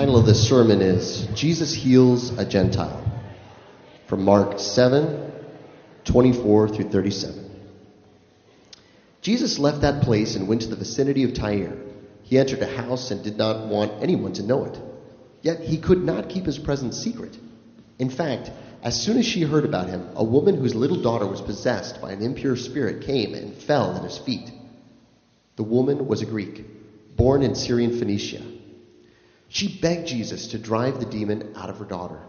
title of this sermon is Jesus Heals a Gentile from Mark 7 24 through 37. Jesus left that place and went to the vicinity of Tyre. He entered a house and did not want anyone to know it. Yet he could not keep his presence secret. In fact, as soon as she heard about him, a woman whose little daughter was possessed by an impure spirit came and fell at his feet. The woman was a Greek, born in Syrian Phoenicia. She begged Jesus to drive the demon out of her daughter.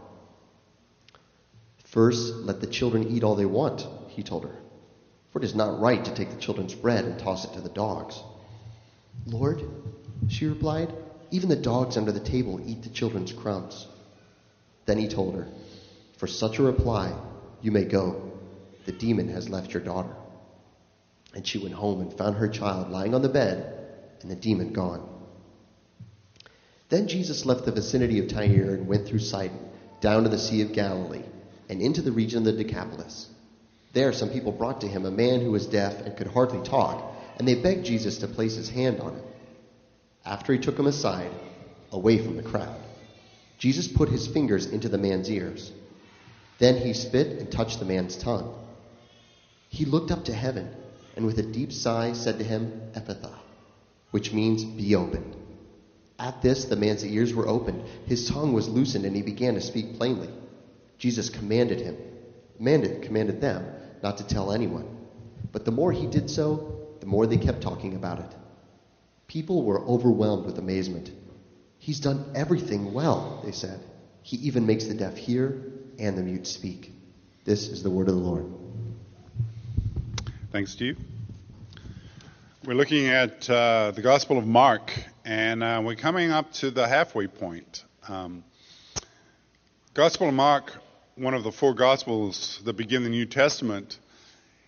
First, let the children eat all they want, he told her. For it is not right to take the children's bread and toss it to the dogs. Lord, she replied, even the dogs under the table eat the children's crumbs. Then he told her, For such a reply, you may go. The demon has left your daughter. And she went home and found her child lying on the bed and the demon gone. Then Jesus left the vicinity of Tyre and went through Sidon, down to the Sea of Galilee, and into the region of the Decapolis. There, some people brought to him a man who was deaf and could hardly talk, and they begged Jesus to place his hand on him. After he took him aside, away from the crowd, Jesus put his fingers into the man's ears. Then he spit and touched the man's tongue. He looked up to heaven and with a deep sigh said to him, Ephphatha, which means be opened. At this, the man's ears were opened, his tongue was loosened, and he began to speak plainly. Jesus commanded him, commanded, commanded them not to tell anyone. But the more he did so, the more they kept talking about it. People were overwhelmed with amazement. He's done everything well, they said. He even makes the deaf hear and the mute speak. This is the word of the Lord. Thanks, Steve. We're looking at uh, the Gospel of Mark, and uh, we're coming up to the halfway point. Um, Gospel of Mark, one of the four Gospels that begin the New Testament,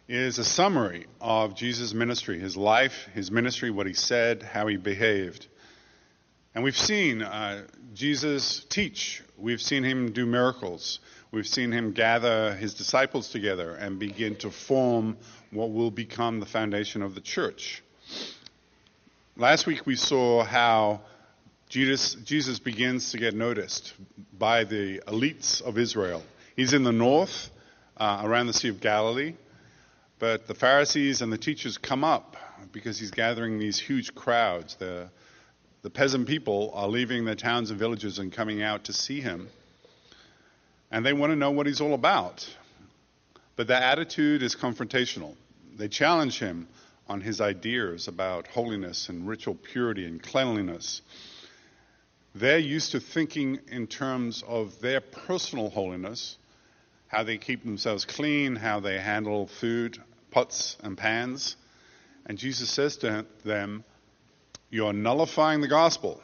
is a summary of Jesus' ministry, his life, his ministry, what he said, how he behaved. And we've seen uh, Jesus teach, we've seen him do miracles, we've seen him gather his disciples together and begin to form what will become the foundation of the church. Last week we saw how Jesus, Jesus begins to get noticed by the elites of Israel. He's in the north, uh, around the Sea of Galilee, but the Pharisees and the teachers come up because he's gathering these huge crowds. The, the peasant people are leaving their towns and villages and coming out to see him. And they want to know what he's all about. But their attitude is confrontational. They challenge him on his ideas about holiness and ritual purity and cleanliness. They're used to thinking in terms of their personal holiness, how they keep themselves clean, how they handle food, pots, and pans. And Jesus says to them, You're nullifying the gospel.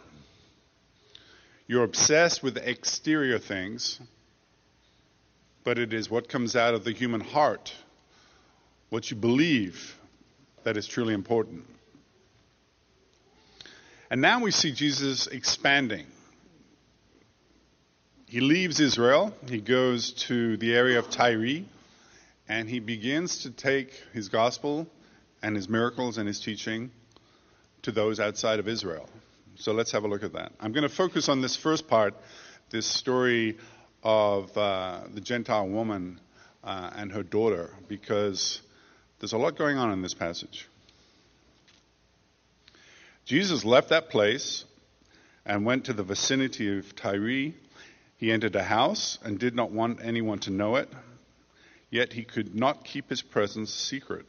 You're obsessed with exterior things, but it is what comes out of the human heart what you believe that is truly important. And now we see Jesus expanding. He leaves Israel, he goes to the area of Tyre, and he begins to take his gospel and his miracles and his teaching to those outside of Israel. So let's have a look at that. I'm going to focus on this first part, this story of uh, the Gentile woman uh, and her daughter, because there's a lot going on in this passage. Jesus left that place and went to the vicinity of Tyre. He entered a house and did not want anyone to know it, yet he could not keep his presence secret.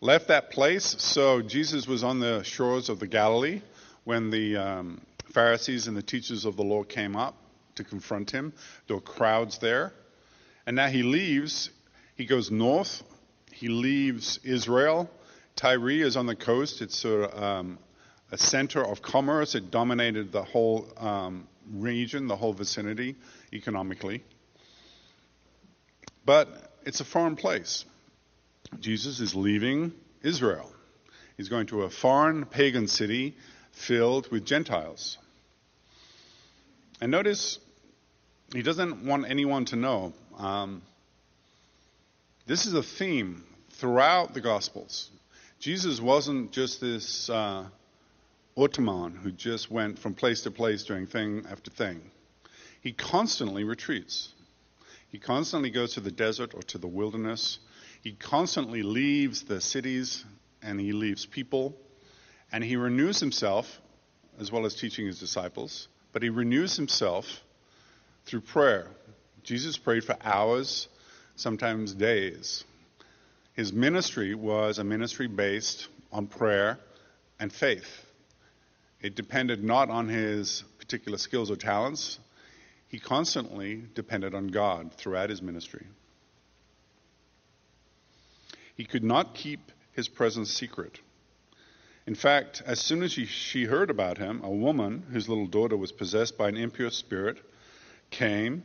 Left that place, so Jesus was on the shores of the Galilee when the um, Pharisees and the teachers of the law came up to confront him. There were crowds there. And now he leaves he goes north. He leaves Israel. Tyre is on the coast. It's a, um, a center of commerce. It dominated the whole um, region, the whole vicinity, economically. But it's a foreign place. Jesus is leaving Israel. He's going to a foreign pagan city filled with Gentiles. And notice, he doesn't want anyone to know. Um, this is a theme throughout the Gospels. Jesus wasn't just this uh, automaton who just went from place to place doing thing after thing. He constantly retreats. He constantly goes to the desert or to the wilderness. He constantly leaves the cities and he leaves people. And he renews himself, as well as teaching his disciples, but he renews himself through prayer. Jesus prayed for hours, sometimes days. His ministry was a ministry based on prayer and faith. It depended not on his particular skills or talents, he constantly depended on God throughout his ministry. He could not keep his presence secret. In fact, as soon as she, heard about him, a woman whose little daughter was possessed by an impure spirit came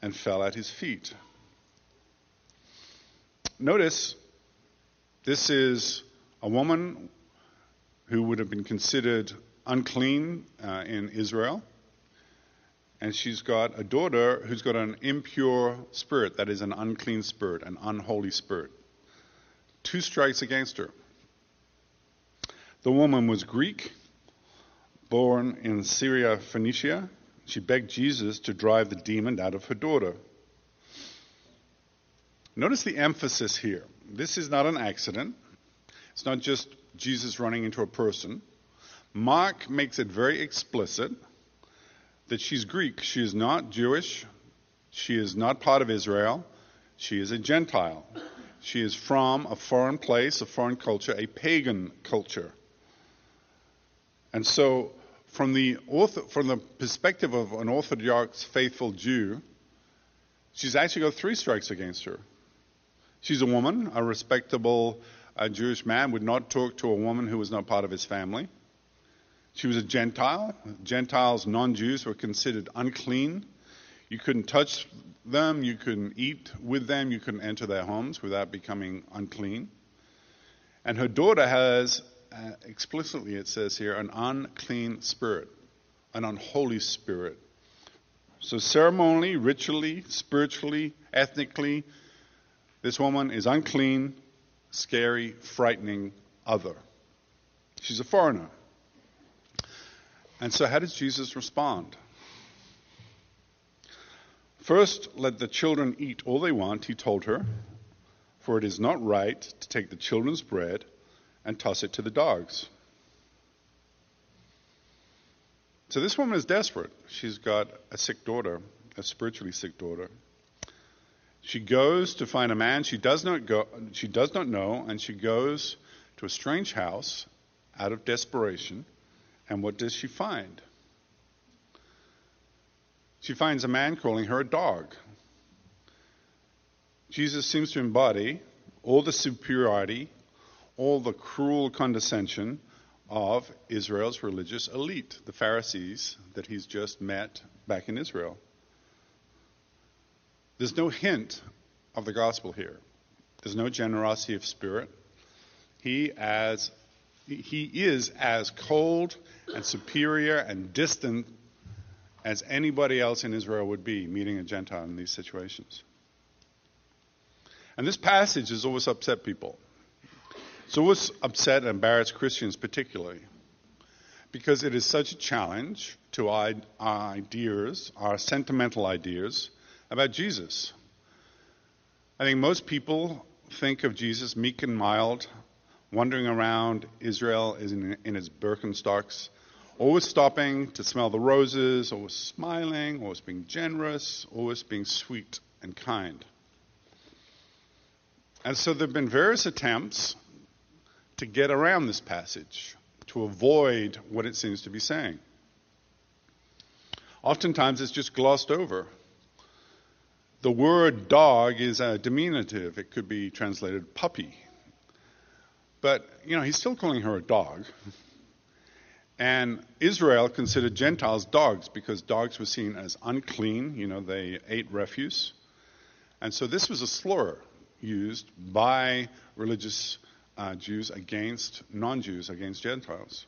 and fell at his feet. Notice this is a woman who would have been considered unclean uh, in Israel. And she's got a daughter who's got an impure spirit, that is, an unclean spirit, an unholy spirit. Two strikes against her. The woman was Greek, born in Syria, Phoenicia. She begged Jesus to drive the demon out of her daughter. Notice the emphasis here. This is not an accident. It's not just Jesus running into a person. Mark makes it very explicit that she's Greek. She is not Jewish. She is not part of Israel. She is a Gentile. She is from a foreign place, a foreign culture, a pagan culture. And so, from the, from the perspective of an Orthodox faithful Jew, she's actually got three strikes against her. She's a woman, a respectable a Jewish man would not talk to a woman who was not part of his family. She was a Gentile. Gentiles, non Jews, were considered unclean. You couldn't touch them, you couldn't eat with them, you couldn't enter their homes without becoming unclean. And her daughter has, uh, explicitly it says here, an unclean spirit, an unholy spirit. So, ceremonially, ritually, spiritually, ethnically, this woman is unclean, scary, frightening other. She's a foreigner. And so, how does Jesus respond? First, let the children eat all they want, he told her, for it is not right to take the children's bread and toss it to the dogs. So, this woman is desperate. She's got a sick daughter, a spiritually sick daughter. She goes to find a man she does not go she does not know, and she goes to a strange house out of desperation. And what does she find? She finds a man calling her a dog. Jesus seems to embody all the superiority, all the cruel condescension of Israel's religious elite, the Pharisees that he's just met back in Israel. There's no hint of the gospel here. There's no generosity of spirit. He as he is as cold and superior and distant as anybody else in Israel would be meeting a Gentile in these situations. And this passage has always upset people. So it's always upset and embarrassed Christians particularly because it is such a challenge to our ideas, our sentimental ideas, about Jesus. I think most people think of Jesus meek and mild, wandering around Israel in, his Birkenstocks, always stopping to smell the roses, always smiling, always being generous, always being sweet and kind. And so there have been various attempts to get around this passage, to avoid what it seems to be saying. Oftentimes it's just glossed over. The word dog is a diminutive. It could be translated puppy. But, you know, he's still calling her a dog. And Israel considered Gentiles dogs because dogs were seen as unclean. You know, they ate refuse. And so this was a slur used by religious uh, Jews against non Jews, against Gentiles.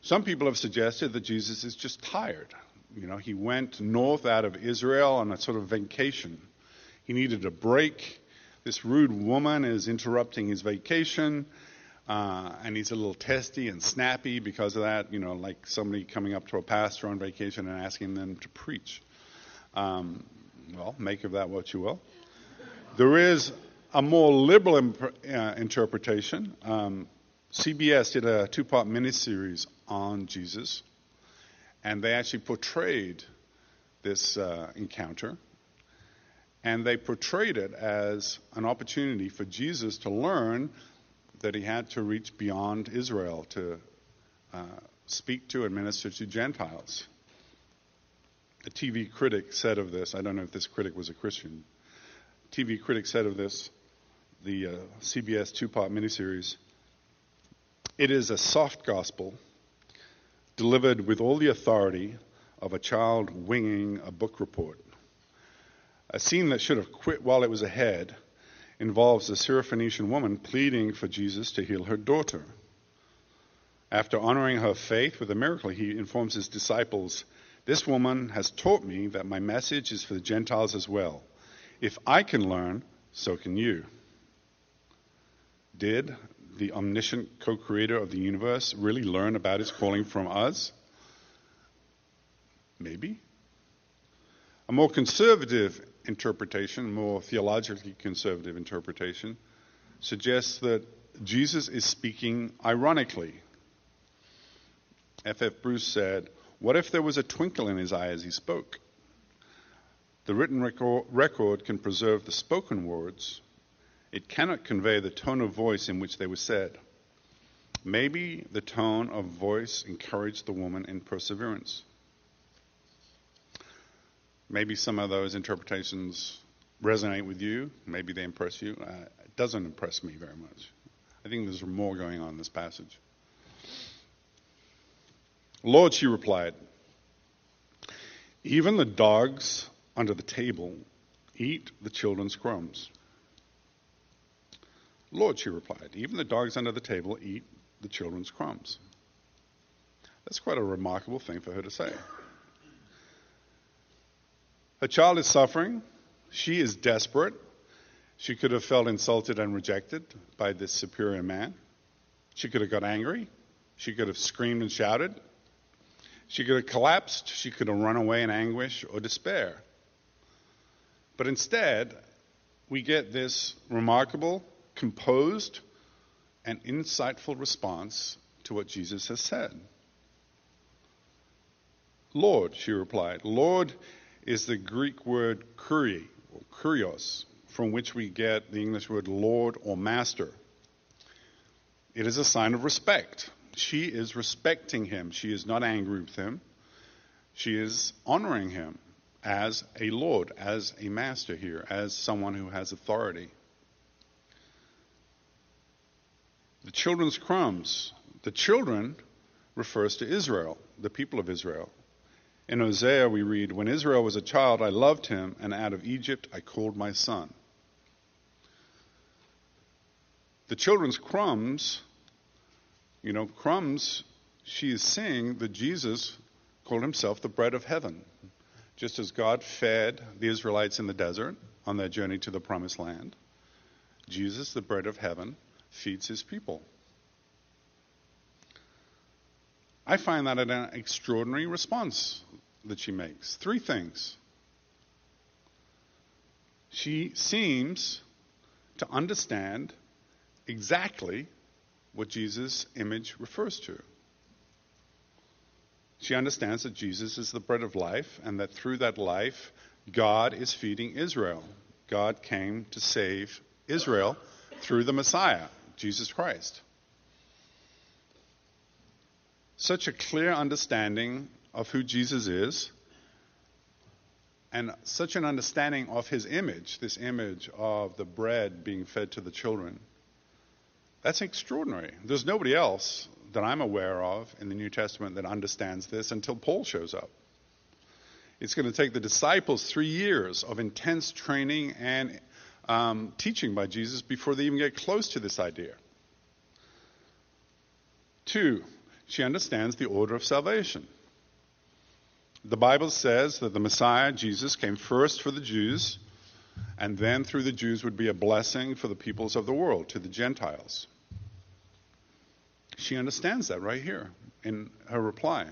Some people have suggested that Jesus is just tired. You know, he went north out of Israel on a sort of vacation. He needed a break. This rude woman is interrupting his vacation. uh, and he's a little testy and snappy because of that. You know, like somebody coming up to a pastor on vacation and asking them to preach. Um, well, make of that what you will. There is a more liberal imp- uh, interpretation. Um, CBS did a two-part miniseries on Jesus, and they actually portrayed this uh, encounter, and they portrayed it as an opportunity for Jesus to learn that he had to reach beyond Israel to uh, speak to and minister to Gentiles. A TV critic said of this, I don't know if this critic was a Christian. TV critic said of this, the uh, CBS two part miniseries, it is a soft gospel delivered with all the authority of a child winging a book report. A scene that should have quit while it was ahead involves a Syrophoenician woman pleading for Jesus to heal her daughter. After honoring her faith with a miracle, he informs his disciples This woman has taught me that my message is for the Gentiles as well. If I can learn, so can you. Did the omniscient co creator of the universe really learn about his calling from us? Maybe. A more conservative interpretation, more theologically conservative interpretation, suggests that Jesus is speaking ironically. F. F. Bruce said, What if there was a twinkle in his eye as he spoke? The written record can preserve the spoken words, it cannot convey the tone of voice in which they were said. Maybe the tone of voice encouraged the woman in perseverance. Maybe some of those interpretations resonate with you. Maybe they impress you. Uh, it doesn't impress me very much. I think there's more going on in this passage. Lord, she replied, even the dogs under the table eat the children's crumbs. Lord, she replied, even the dogs under the table eat the children's crumbs. That's quite a remarkable thing for her to say. Her child is suffering. She is desperate. She could have felt insulted and rejected by this superior man. She could have got angry. She could have screamed and shouted. She could have collapsed. She could have run away in anguish or despair. But instead, we get this remarkable, composed, and insightful response to what Jesus has said. Lord, she replied, Lord is the Greek word kurie, or kurios, from which we get the English word Lord or Master. It is a sign of respect. She is respecting him. She is not angry with him. She is honoring him as a Lord, as a Master here, as someone who has authority. The children's crumbs. The children refers to Israel, the people of Israel. In Hosea, we read, When Israel was a child, I loved him, and out of Egypt I called my son. The children's crumbs, you know, crumbs, she is saying that Jesus called himself the bread of heaven. Just as God fed the Israelites in the desert on their journey to the promised land, Jesus, the bread of heaven, feeds his people. I find that an extraordinary response that she makes. Three things. She seems to understand exactly what Jesus' image refers to. She understands that Jesus is the bread of life and that through that life, God is feeding Israel. God came to save Israel through the Messiah, Jesus Christ. Such a clear understanding of who Jesus is and such an understanding of his image, this image of the bread being fed to the children, that's extraordinary. There's nobody else that I'm aware of in the New Testament that understands this until Paul shows up. It's going to take the disciples three years of intense training and um, teaching by Jesus before they even get close to this idea. Two, she understands the order of salvation. The Bible says that the Messiah, Jesus, came first for the Jews, and then through the Jews would be a blessing for the peoples of the world, to the Gentiles. She understands that right here in her reply.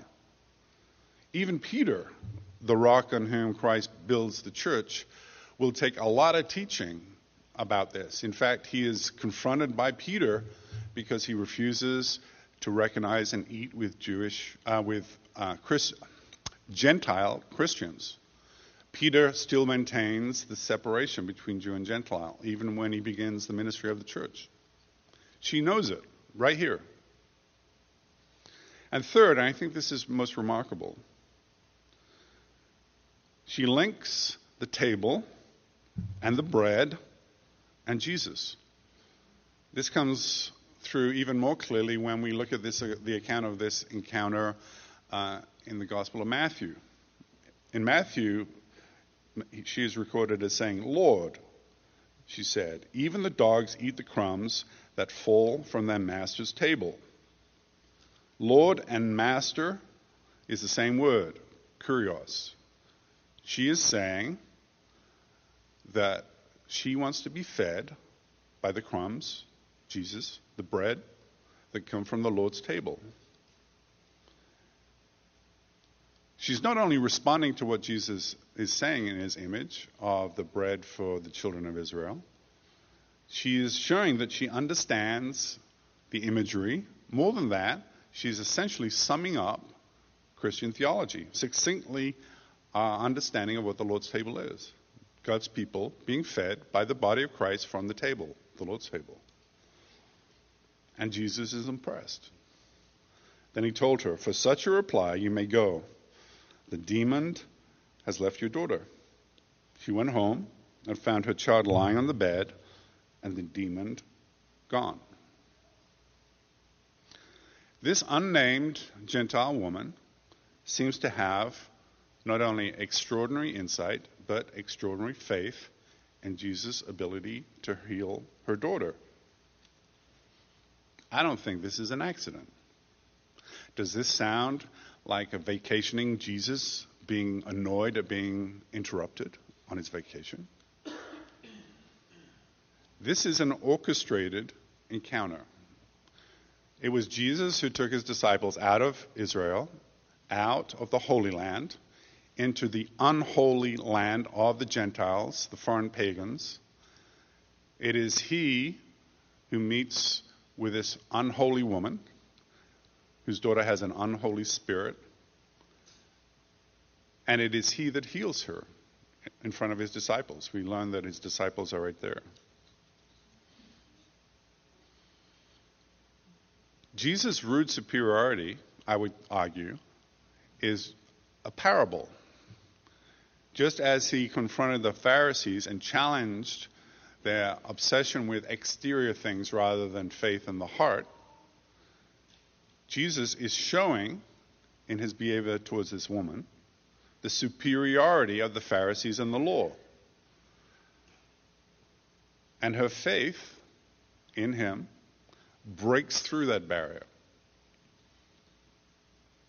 Even Peter, the rock on whom Christ builds the church, will take a lot of teaching about this. In fact, he is confronted by Peter because he refuses to recognize and eat with Jewish, uh, with uh, Chris, Gentile Christians. Peter still maintains the separation between Jew and Gentile, even when he begins the ministry of the church. She knows it right here. And third, and I think this is most remarkable, she links the table and the bread and Jesus. This comes through even more clearly when we look at this, uh, the account of this encounter uh, in the Gospel of Matthew. In Matthew, she is recorded as saying, Lord, she said, even the dogs eat the crumbs that fall from their master's table. Lord and master is the same word, kurios. She is saying that she wants to be fed by the crumbs, Jesus, the bread that come from the Lord's table. She's not only responding to what Jesus is saying in his image of the bread for the children of Israel, she is showing that she understands the imagery. More than that, she's essentially summing up Christian theology, succinctly uh, understanding of what the Lord's table is. God's people being fed by the body of Christ from the table, the Lord's table. And Jesus is impressed. Then he told her, For such a reply you may go. The demon has left your daughter. She went home and found her child lying on the bed and the demon gone. This unnamed Gentile woman seems to have not only extraordinary insight, but extraordinary faith in Jesus' ability to heal her daughter. I don't think this is an accident. Does this sound like a vacationing Jesus being annoyed at being interrupted on his vacation? This is an orchestrated encounter. It was Jesus who took his disciples out of Israel, out of the Holy Land, into the unholy land of the Gentiles, the foreign pagans. It is he who meets with this unholy woman, whose daughter has an unholy spirit, and it is he that heals her in front of his disciples. We learn that his disciples are right there. Jesus' rude superiority, I would argue, is a parable. Just as he confronted the Pharisees and challenged their obsession with exterior things rather than faith in the heart, Jesus is showing in his behavior towards this woman the superiority of the Pharisees and the law. And her faith in him breaks through that barrier.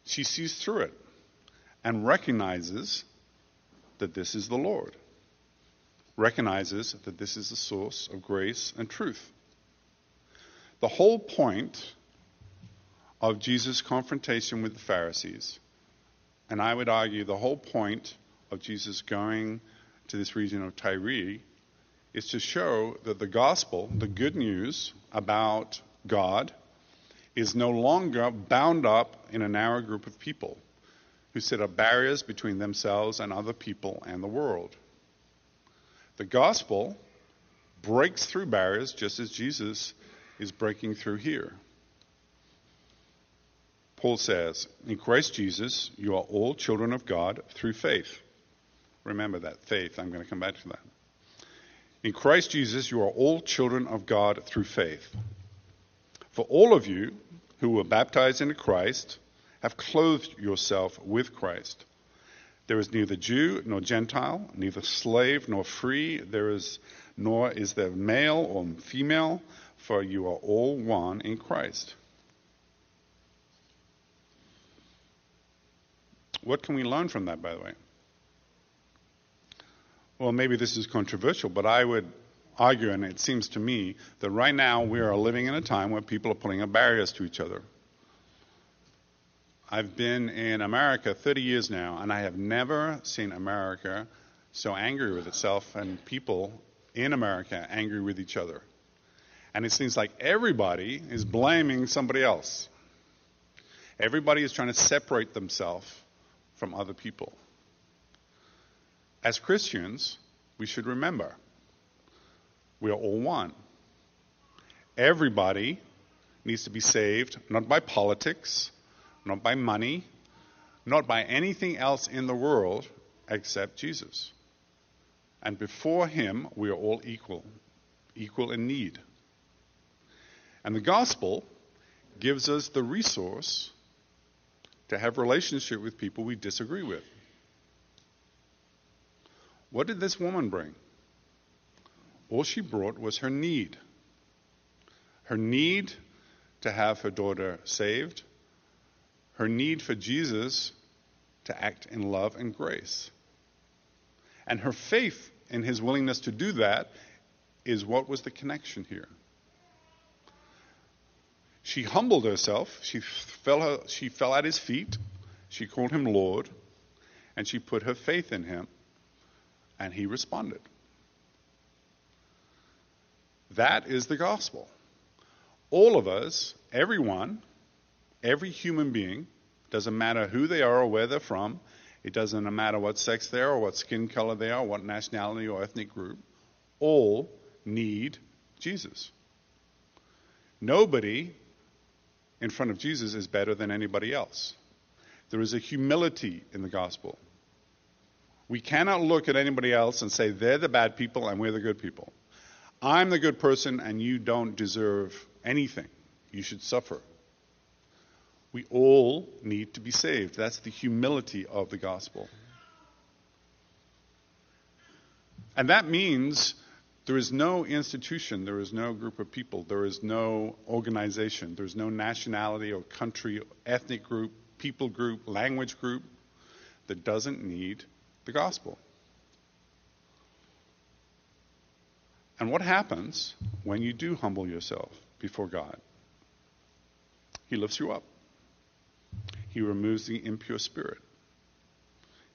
She sees through it and recognizes that this is the Lord, recognizes that this is the source of grace and truth. The whole point of Jesus' confrontation with the Pharisees, and I would argue the whole point of Jesus going to this region of Tyre, is to show that the gospel, the good news about God is no longer bound up in a narrow group of people who set up barriers between themselves and other people and the world. The gospel breaks through barriers just as Jesus is breaking through here. Paul says, In Christ Jesus, you are all children of God through faith. Remember that, faith. I'm going to come back to that. In Christ Jesus, you are all children of God through faith. For all of you who were baptized into Christ have clothed yourself with Christ. There is neither Jew nor Gentile, neither slave nor free, there is nor is there male or female, for you are all one in Christ. What can we learn from that, by the way? Well, maybe this is controversial, but I would argue, and it seems to me that right now we are living in a time where people are putting up barriers to each other. I've been in America 30 years now, and I have never seen America so angry with itself and people in America angry with each other. And it seems like everybody is blaming somebody else. Everybody is trying to separate themselves from other people. As Christians, we should remember we are all one. Everybody needs to be saved, not by politics, not by money, not by anything else in the world except Jesus. And before Him, we are all equal, equal in need. And the gospel gives us the resource to have relationship with people we disagree with. What did this woman bring? All she brought was her need. Her need to have her daughter saved, her need for Jesus to act in love and grace. And her faith in his willingness to do that is what was the connection here. She humbled herself. She fell, she fell at his feet. She called him Lord. And she put her faith in him. And he responded. That is the gospel. All of us, everyone, every human being, doesn't matter who they are or where they're from, it doesn't matter what sex they are or what skin color they are, what nationality or ethnic group, all need Jesus. Nobody in front of Jesus is better than anybody else. There is a humility in the gospel. We cannot look at anybody else and say they're the bad people and we're the good people. I'm the good person and you don't deserve anything. You should suffer. We all need to be saved. That's the humility of the gospel. And that means there is no institution, there is no group of people, there is no organization, there's no nationality or country, ethnic group, people group, language group that doesn't need the gospel. And what happens when you do humble yourself before God? He lifts you up. He removes the impure spirit.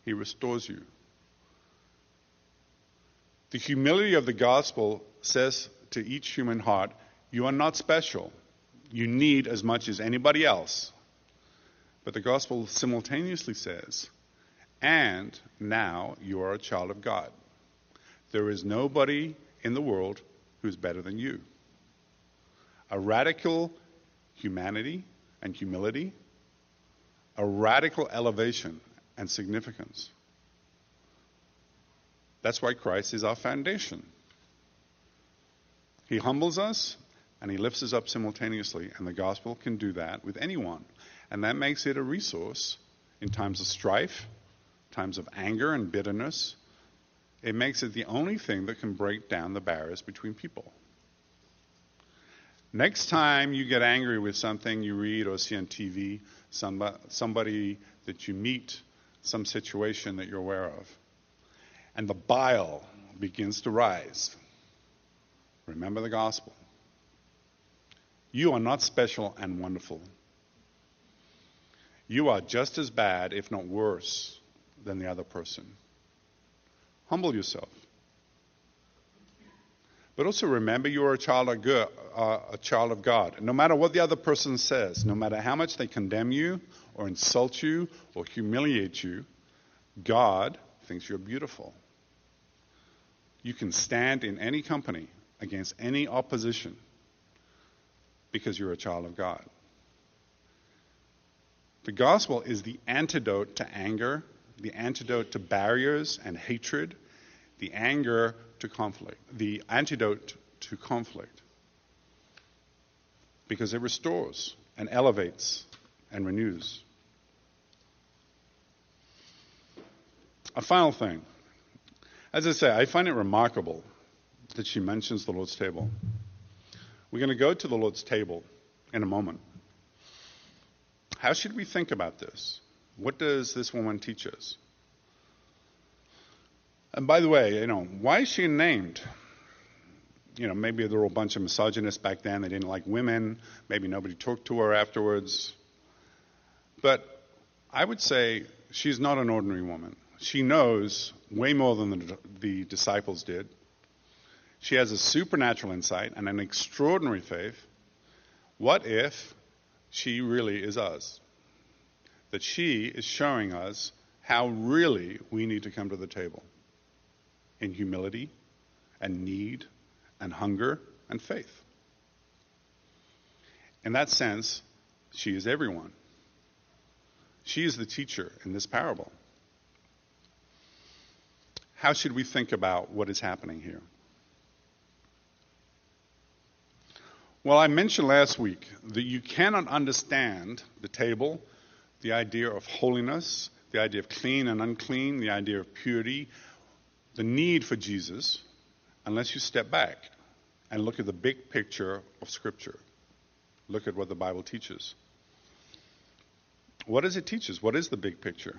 He restores you. The humility of the gospel says to each human heart, You are not special. You need as much as anybody else. But the gospel simultaneously says, And now you are a child of God. There is nobody in the world who's better than you. A radical humanity and humility, a radical elevation and significance. That's why Christ is our foundation. He humbles us and he lifts us up simultaneously, and the gospel can do that with anyone. And that makes it a resource in times of strife, times of anger and bitterness, it makes it the only thing that can break down the barriers between people. Next time you get angry with something you read or see on TV, somebody that you meet, some situation that you're aware of, and the bile begins to rise, remember the gospel. You are not special and wonderful. You are just as bad, if not worse, than the other person. Humble yourself. But also remember you are a child of God, uh, a child of God. No matter what the other person says, no matter how much they condemn you or insult you or humiliate you, God thinks you're beautiful. You can stand in any company against any opposition because you're a child of God. The gospel is the antidote to anger the antidote to barriers and hatred, the anger to conflict, the antidote to conflict. Because it restores and elevates and renews. A final thing. As I say, I find it remarkable that she mentions the Lord's table. We're going to go to the Lord's table in a moment. How should we think about this? What does this woman teach us? And by the way, you know, why is she named? you know, maybe there were a bunch of misogynists back then. They didn't like women. Maybe nobody talked to her afterwards. But I would say she's not an ordinary woman. She knows way more than the, the disciples did. She has a supernatural insight and an extraordinary faith. What if she really is us? That she is showing us how really we need to come to the table in humility and need and hunger and faith. In that sense, she is everyone. She is the teacher in this parable. How should we think about what is happening here? Well, I mentioned last week that you cannot understand the table, the idea of holiness, the idea of clean and unclean, the idea of purity, the need for Jesus, unless you step back and look at the big picture of Scripture. Look at what the Bible teaches. What does it teach us? What is the big picture?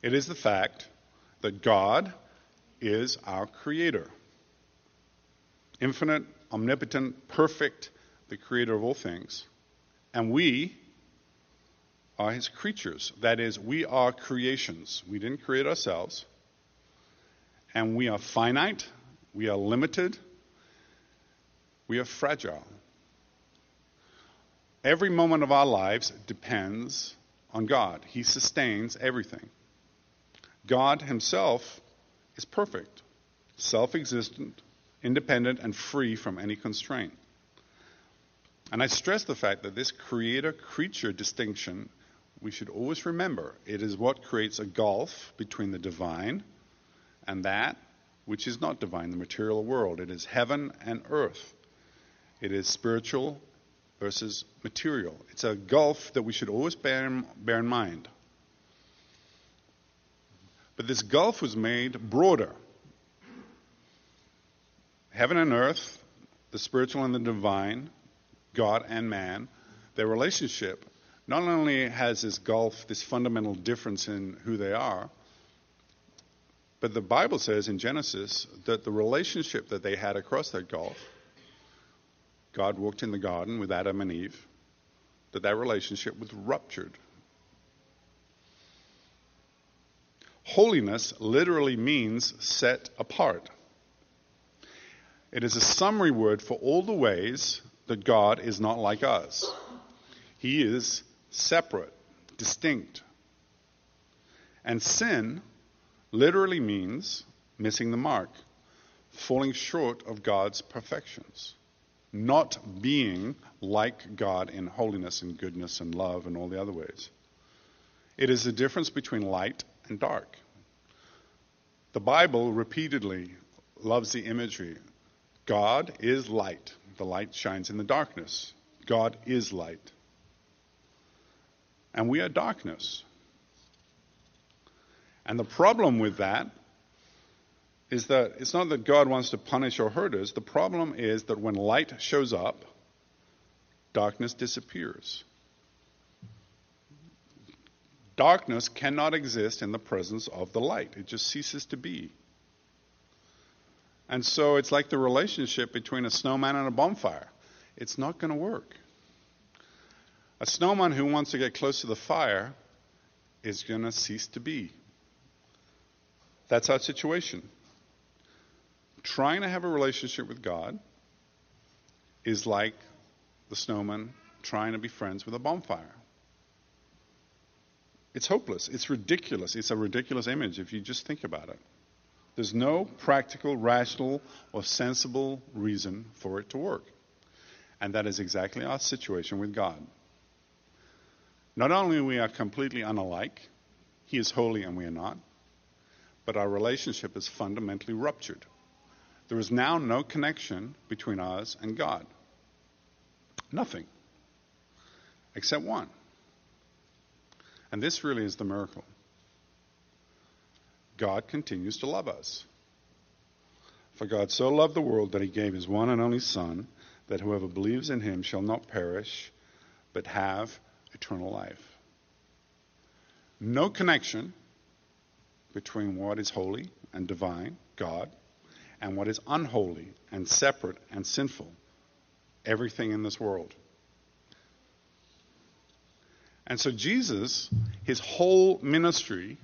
It is the fact that God is our creator. Infinite, omnipotent, perfect, the creator of all things. And we are his creatures. That is, we are creations. We didn't create ourselves. And we are finite, we are limited, we are fragile. Every moment of our lives depends on God. He sustains everything. God Himself is perfect, self existent, independent, and free from any constraint. And I stress the fact that this creator creature distinction, we should always remember it is what creates a gulf between the divine and that which is not divine, the material world. It is heaven and earth. It is spiritual versus material. It's a gulf that we should always bear in, bear in mind. But this gulf was made broader. Heaven and earth, the spiritual and the divine, God and man, their relationship not only has this gulf, this fundamental difference in who they are, but the Bible says in Genesis that the relationship that they had across that gulf, God walked in the garden with Adam and Eve, that that relationship was ruptured. Holiness literally means set apart. It is a summary word for all the ways that God is not like us. He is separate, distinct. And sin literally means missing the mark, falling short of God's perfections, not being like God in holiness and goodness and love and all the other ways. It is the difference between light and dark. The Bible repeatedly loves the imagery God is light. The light shines in the darkness. God is light. And we are darkness. And the problem with that is that it's not that God wants to punish or hurt us. The problem is that when light shows up, darkness disappears. Darkness cannot exist in the presence of the light, it just ceases to be. And so it's like the relationship between a snowman and a bonfire. It's not going to work. A snowman who wants to get close to the fire is going to cease to be. That's our situation. Trying to have a relationship with God is like the snowman trying to be friends with a bonfire. It's hopeless. It's ridiculous. It's a ridiculous image if you just think about it. There's no practical, rational, or sensible reason for it to work. And that is exactly our situation with God. Not only we are completely unalike, He is holy and we are not, but our relationship is fundamentally ruptured. There is now no connection between us and God. Nothing. Except one. And this really is the miracle. God continues to love us. For God so loved the world that he gave his one and only Son, that whoever believes in him shall not perish, but have eternal life. No connection between what is holy and divine, God, and what is unholy and separate and sinful. Everything in this world. And so, Jesus, his whole ministry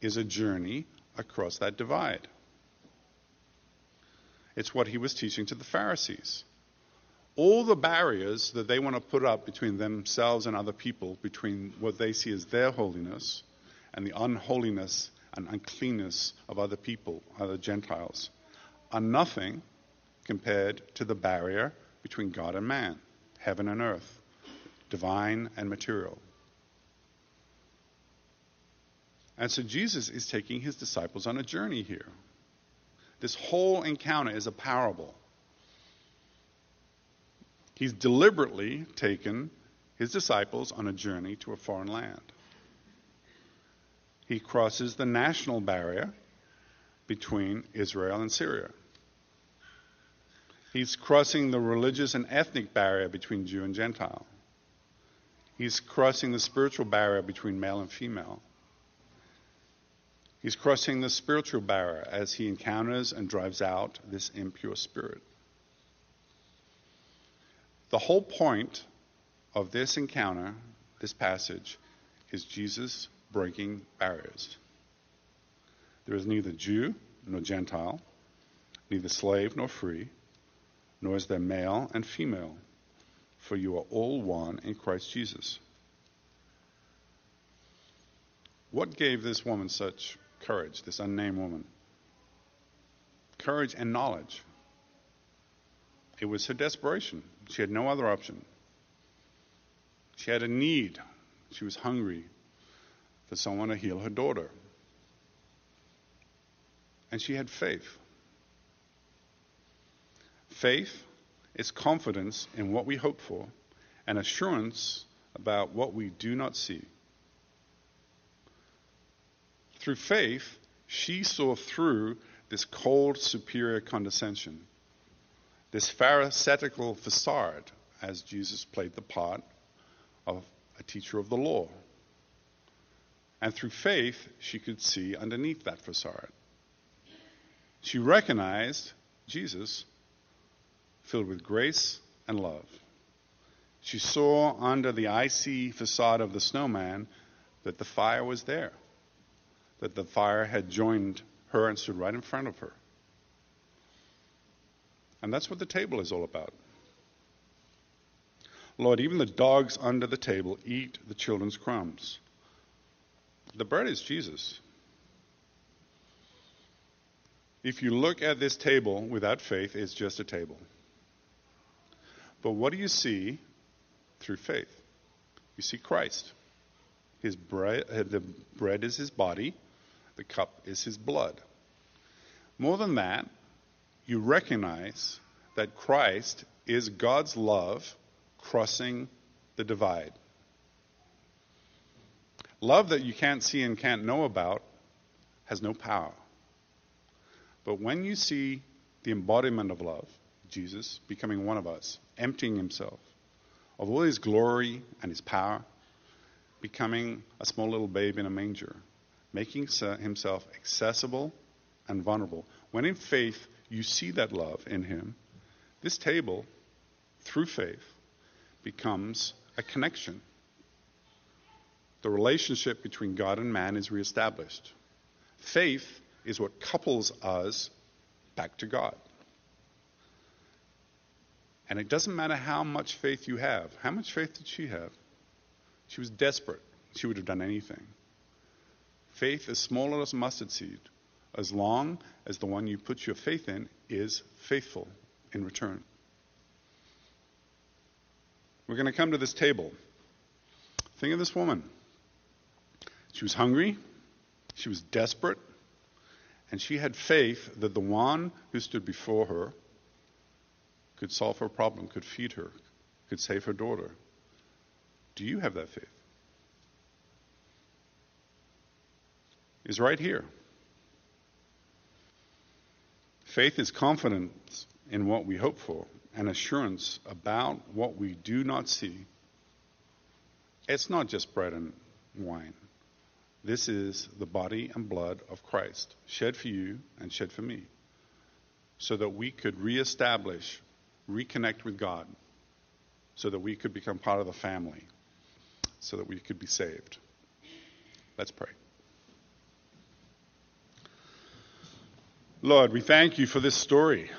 is a journey across that divide. It's what he was teaching to the Pharisees. All the barriers that they want to put up between themselves and other people, between what they see as their holiness and the unholiness and uncleanness of other people, other Gentiles, are nothing compared to the barrier between God and man, heaven and earth, divine and material. And so Jesus is taking his disciples on a journey here. This whole encounter is a parable. He's deliberately taken his disciples on a journey to a foreign land. He crosses the national barrier between Israel and Syria. He's crossing the religious and ethnic barrier between Jew and Gentile. He's crossing the spiritual barrier between male and female. He's crossing the spiritual barrier as he encounters and drives out this impure spirit. The whole point of this encounter, this passage, is Jesus breaking barriers. There is neither Jew nor Gentile, neither slave nor free, nor is there male and female, for you are all one in Christ Jesus. What gave this woman such courage, this unnamed woman. Courage and knowledge. It was her desperation. She had no other option. She had a need. She was hungry for someone to heal her daughter. And she had faith. Faith is confidence in what we hope for and assurance about what we do not see. Through faith, she saw through this cold, superior condescension, this pharisaical facade, as Jesus played the part of a teacher of the law. And through faith, she could see underneath that facade. She recognized Jesus filled with grace and love. She saw under the icy facade of the snowman that the fire was there that the fire had joined her and stood right in front of her. And that's what the table is all about. Lord, even the dogs under the table eat the children's crumbs. The bread is Jesus. If you look at this table without faith, it's just a table. But what do you see through faith? You see Christ. His bread, uh, the bread is his body, the cup is his blood. More than that, you recognize that Christ is God's love crossing the divide. Love that you can't see and can't know about has no power. But when you see the embodiment of love, Jesus becoming one of us, emptying himself of all his glory and his power, becoming a small little babe in a manger, making himself accessible and vulnerable. When in faith you see that love in him, this table, through faith, becomes a connection. The relationship between God and man is reestablished. Faith is what couples us back to God. And it doesn't matter how much faith you have. How much faith did she have? She was desperate. She would have done anything. Faith as small as a mustard seed, as long as the one you put your faith in is faithful in return. We're going to come to this table. Think of this woman. She was hungry, she was desperate, and she had faith that the one who stood before her could solve her problem, could feed her, could save her daughter. Do you have that faith? is right here. Faith is confidence in what we hope for and assurance about what we do not see. It's not just bread and wine. This is the body and blood of Christ, shed for you and shed for me. so that we could reestablish, reconnect with God, so that we could become part of the family, so that we could be saved. Let's pray. Lord, we thank you for this story